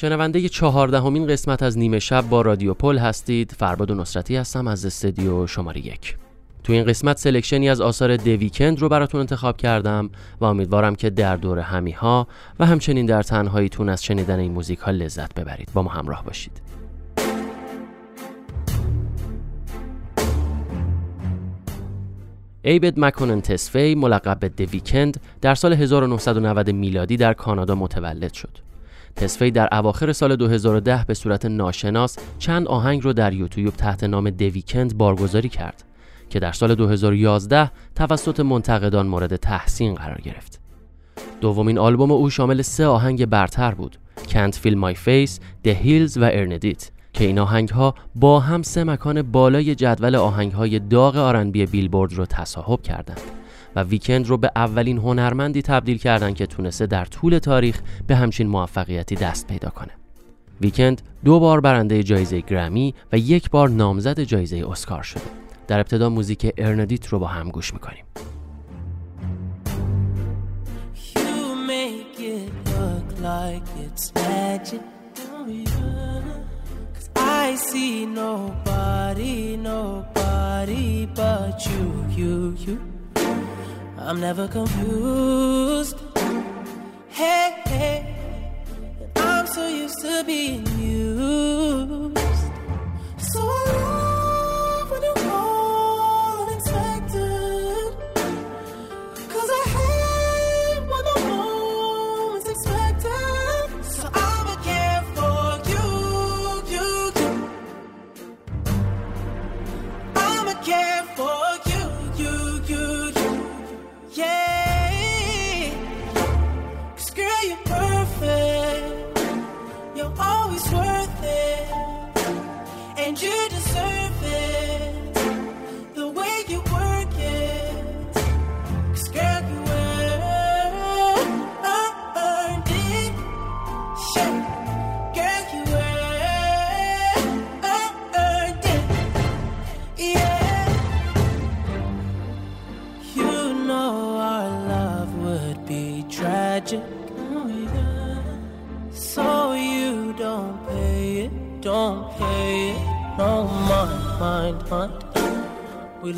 شنونده چهاردهمین قسمت از نیمه شب با رادیو پل هستید. فرباد و نصرتی هستم از استدیو شماره یک. تو این قسمت selection ی از آثار The Weeknd رو براتون انتخاب کردم و امیدوارم که در دور همی ها و همچنین در تنهاییتون از شنیدن این موزیک ها لذت ببرید. با ما همراه باشید. ایبل مکونن تسفای ملقب به The Weeknd در سال 1990 میلادی در کانادا متولد شد. تسفی در اواخر سال 2010 به صورت ناشناس چند آهنگ رو در یوتیوب تحت نام دویکند بارگذاری کرد که در سال 2011 توسط منتقدان مورد تحسین قرار گرفت. دومین آلبوم او شامل سه آهنگ برتر بود: Can't Feel My Face, The Hills و Earned که این آهنگ ها با هم سه مکان بالای جدول آهنگ های داغ آرنبی بیلبورد رو تصاحب کردند. و ویکند رو به اولین هنرمندی تبدیل کردن که تونسته در طول تاریخ به همچین موفقیتی دست پیدا کنه. ویکند دو بار برنده جایزه گرمی و یک بار نامزد جایزه اسکار شده. در ابتدا موزیک ارندیت رو با هم گوش می‌کنیم. I see nobody, nobody but you, you, you. I'm never confused. Hey, hey, I'm so used to being used.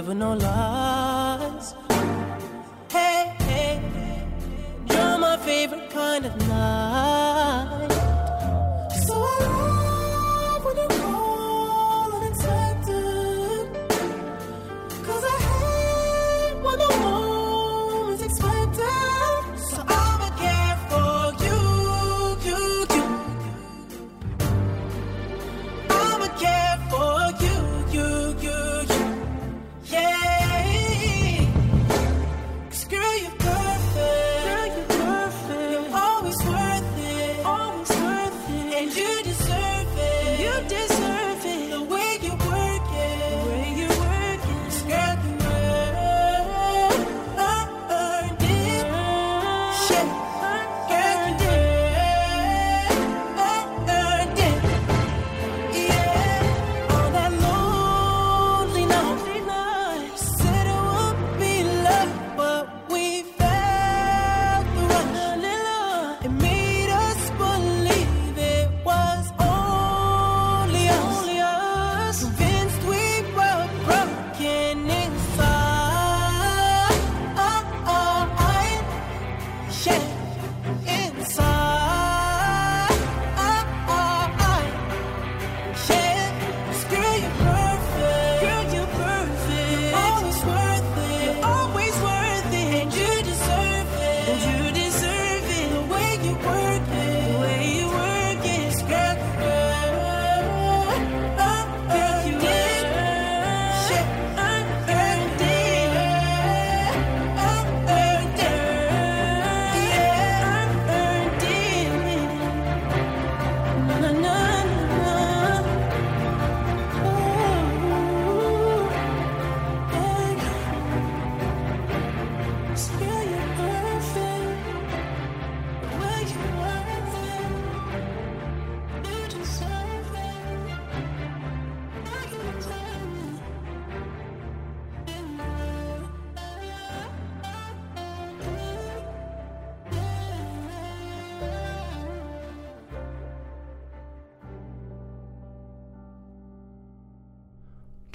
With no lies.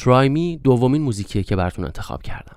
ترایمی دومین موزیکیه که براتون انتخاب کردم.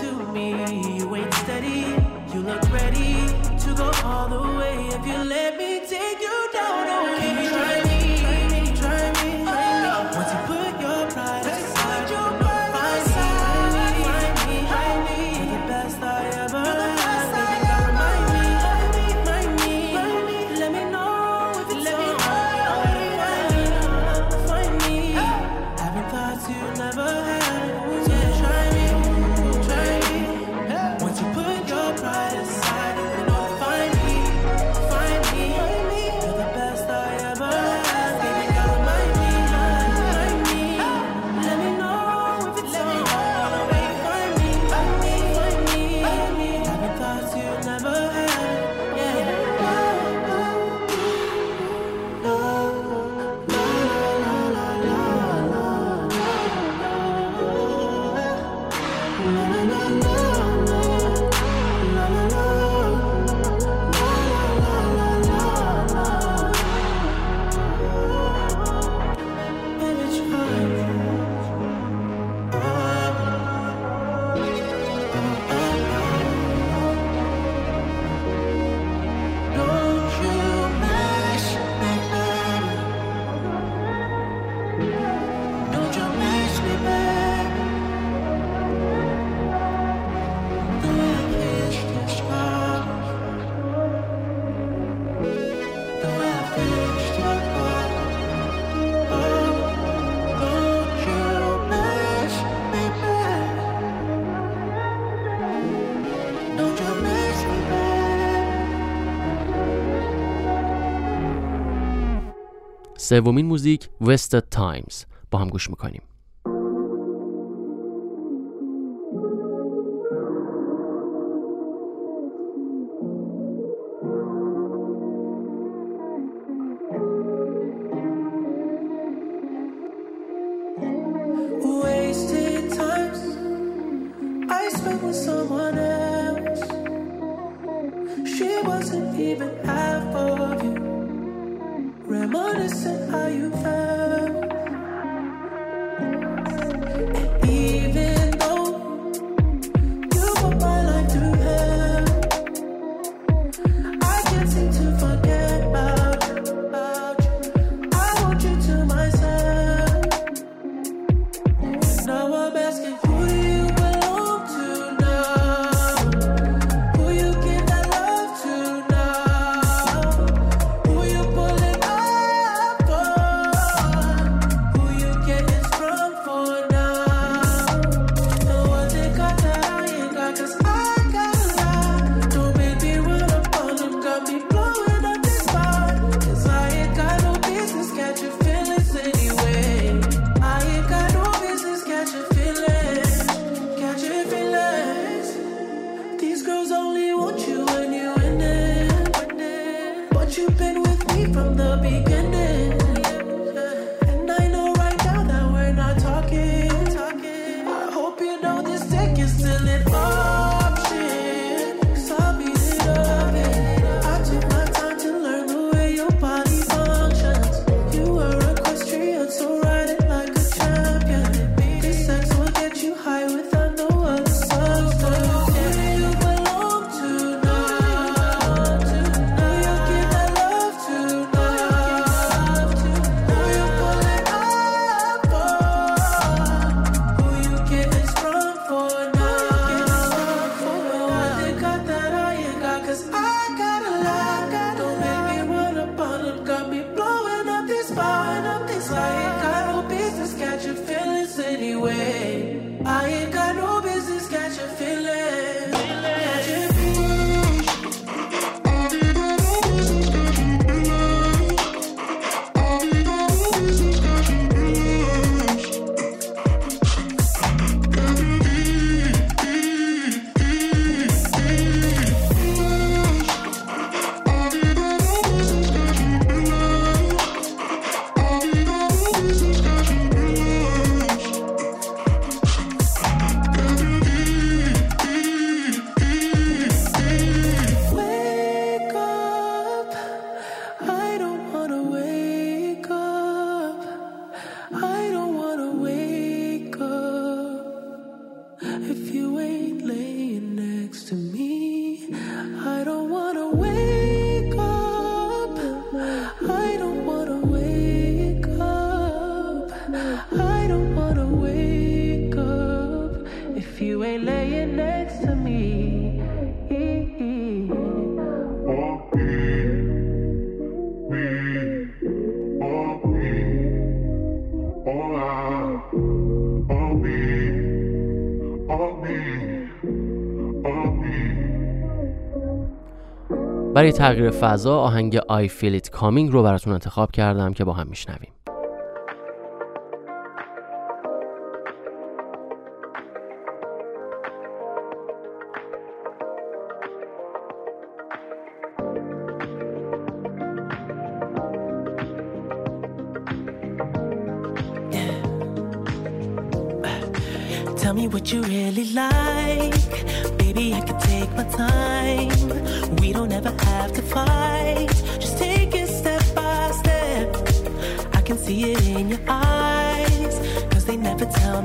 to me. You ain't steady, you look ready to go all the way if you let me سومین موزیک وست تایمز با هم گوش می‌کنیم. Even half of you first. برای تغییر فضا آهنگ I Feel It Coming رو براتون انتخاب کردم که با هم میشنویم.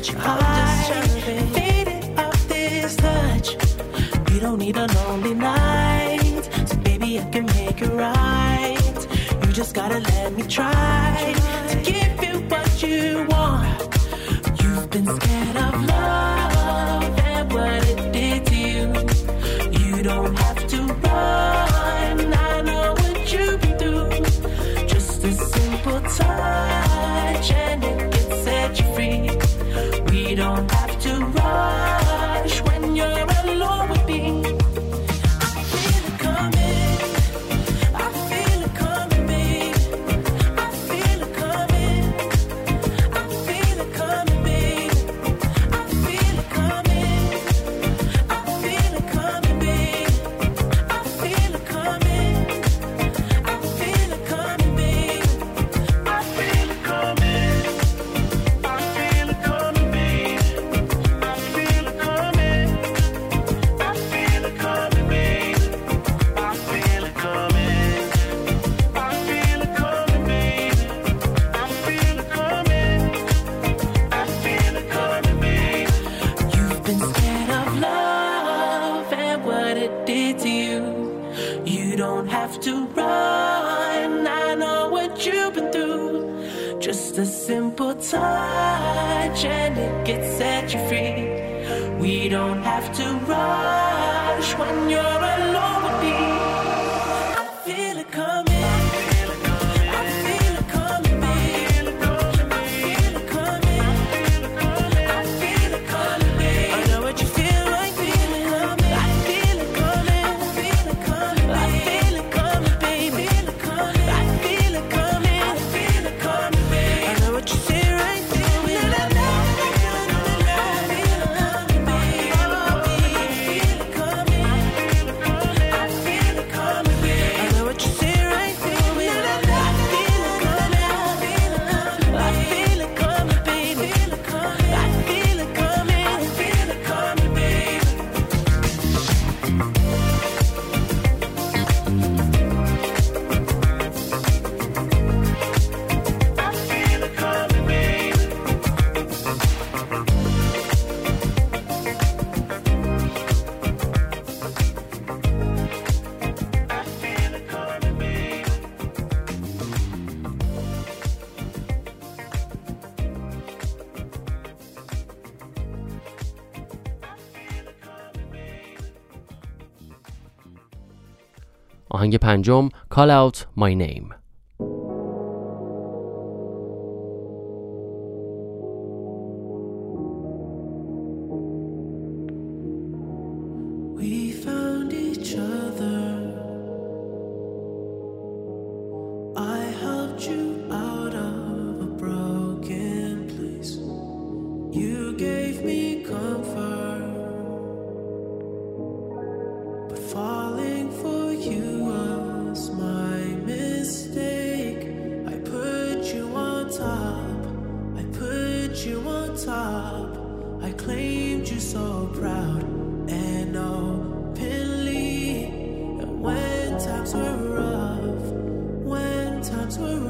i'm just high. what it did to you. You don't have to run. I know what you've been through. Just a simple touch and it gets set you free. We don't have to rush when you're alive. آهنگ پنجم Call Out My Name. times were rough, when times were rough.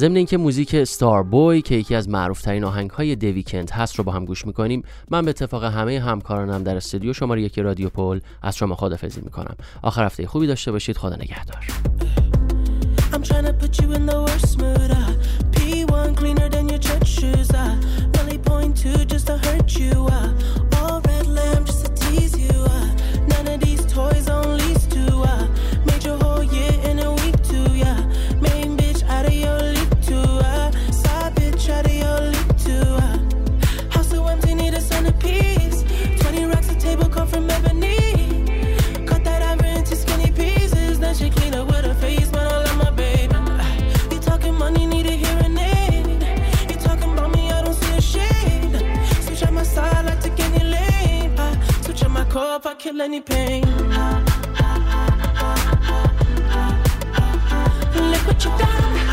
ضمن اینکه موزیک استار بوی که یکی از معروفترین آهنگهای دویکند هست رو با هم گوش می‌کنیم من به اتفاق همه همکارانم در استودیو شماره یک رادیو پول از شما خدافظی می‌کنم. آخر هفته خوبی داشته باشید. خدا نگهدار. I'm kill any pain. Look what you got.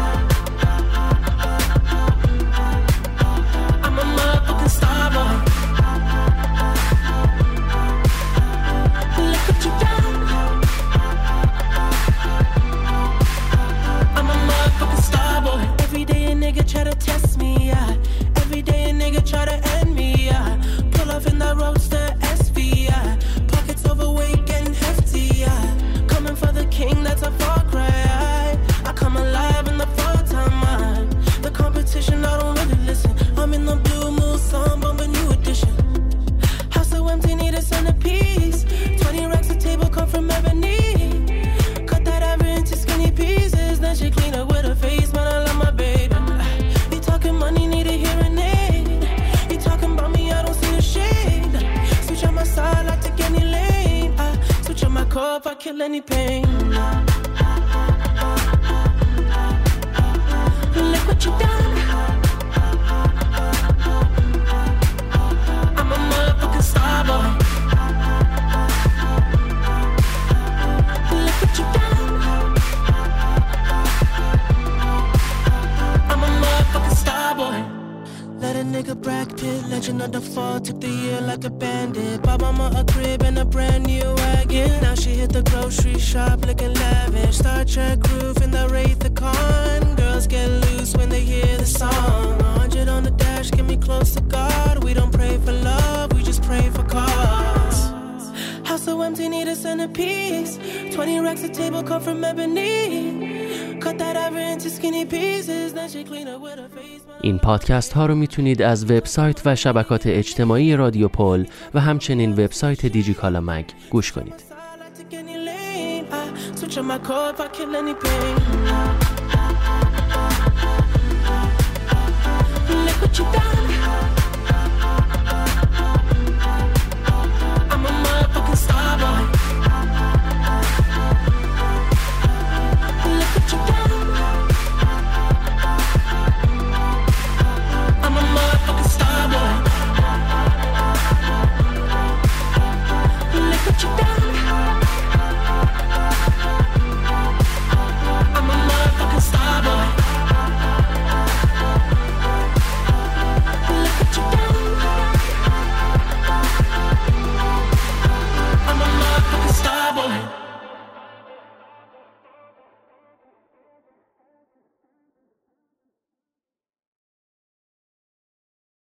Nigga Brad Pitt, legend of the fall, took the year like a bandit. Bought mama a crib and a brand new wagon. Now she hit the grocery shop looking lavish. Star Trek roof in the Wraith the Con. Girls get loose when they hear the song. 100 on the dash, get me close to God. We don't pray for love, we just pray for cause. House so empty, need a centerpiece. 20 racks of table come from ebony. این پادکست ها رو می‌تونید از وبسایت و شبکات اجتماعی رادیو پل و همچنین وبسایت دیجیکالا مگ گوش کنید. Look what you done.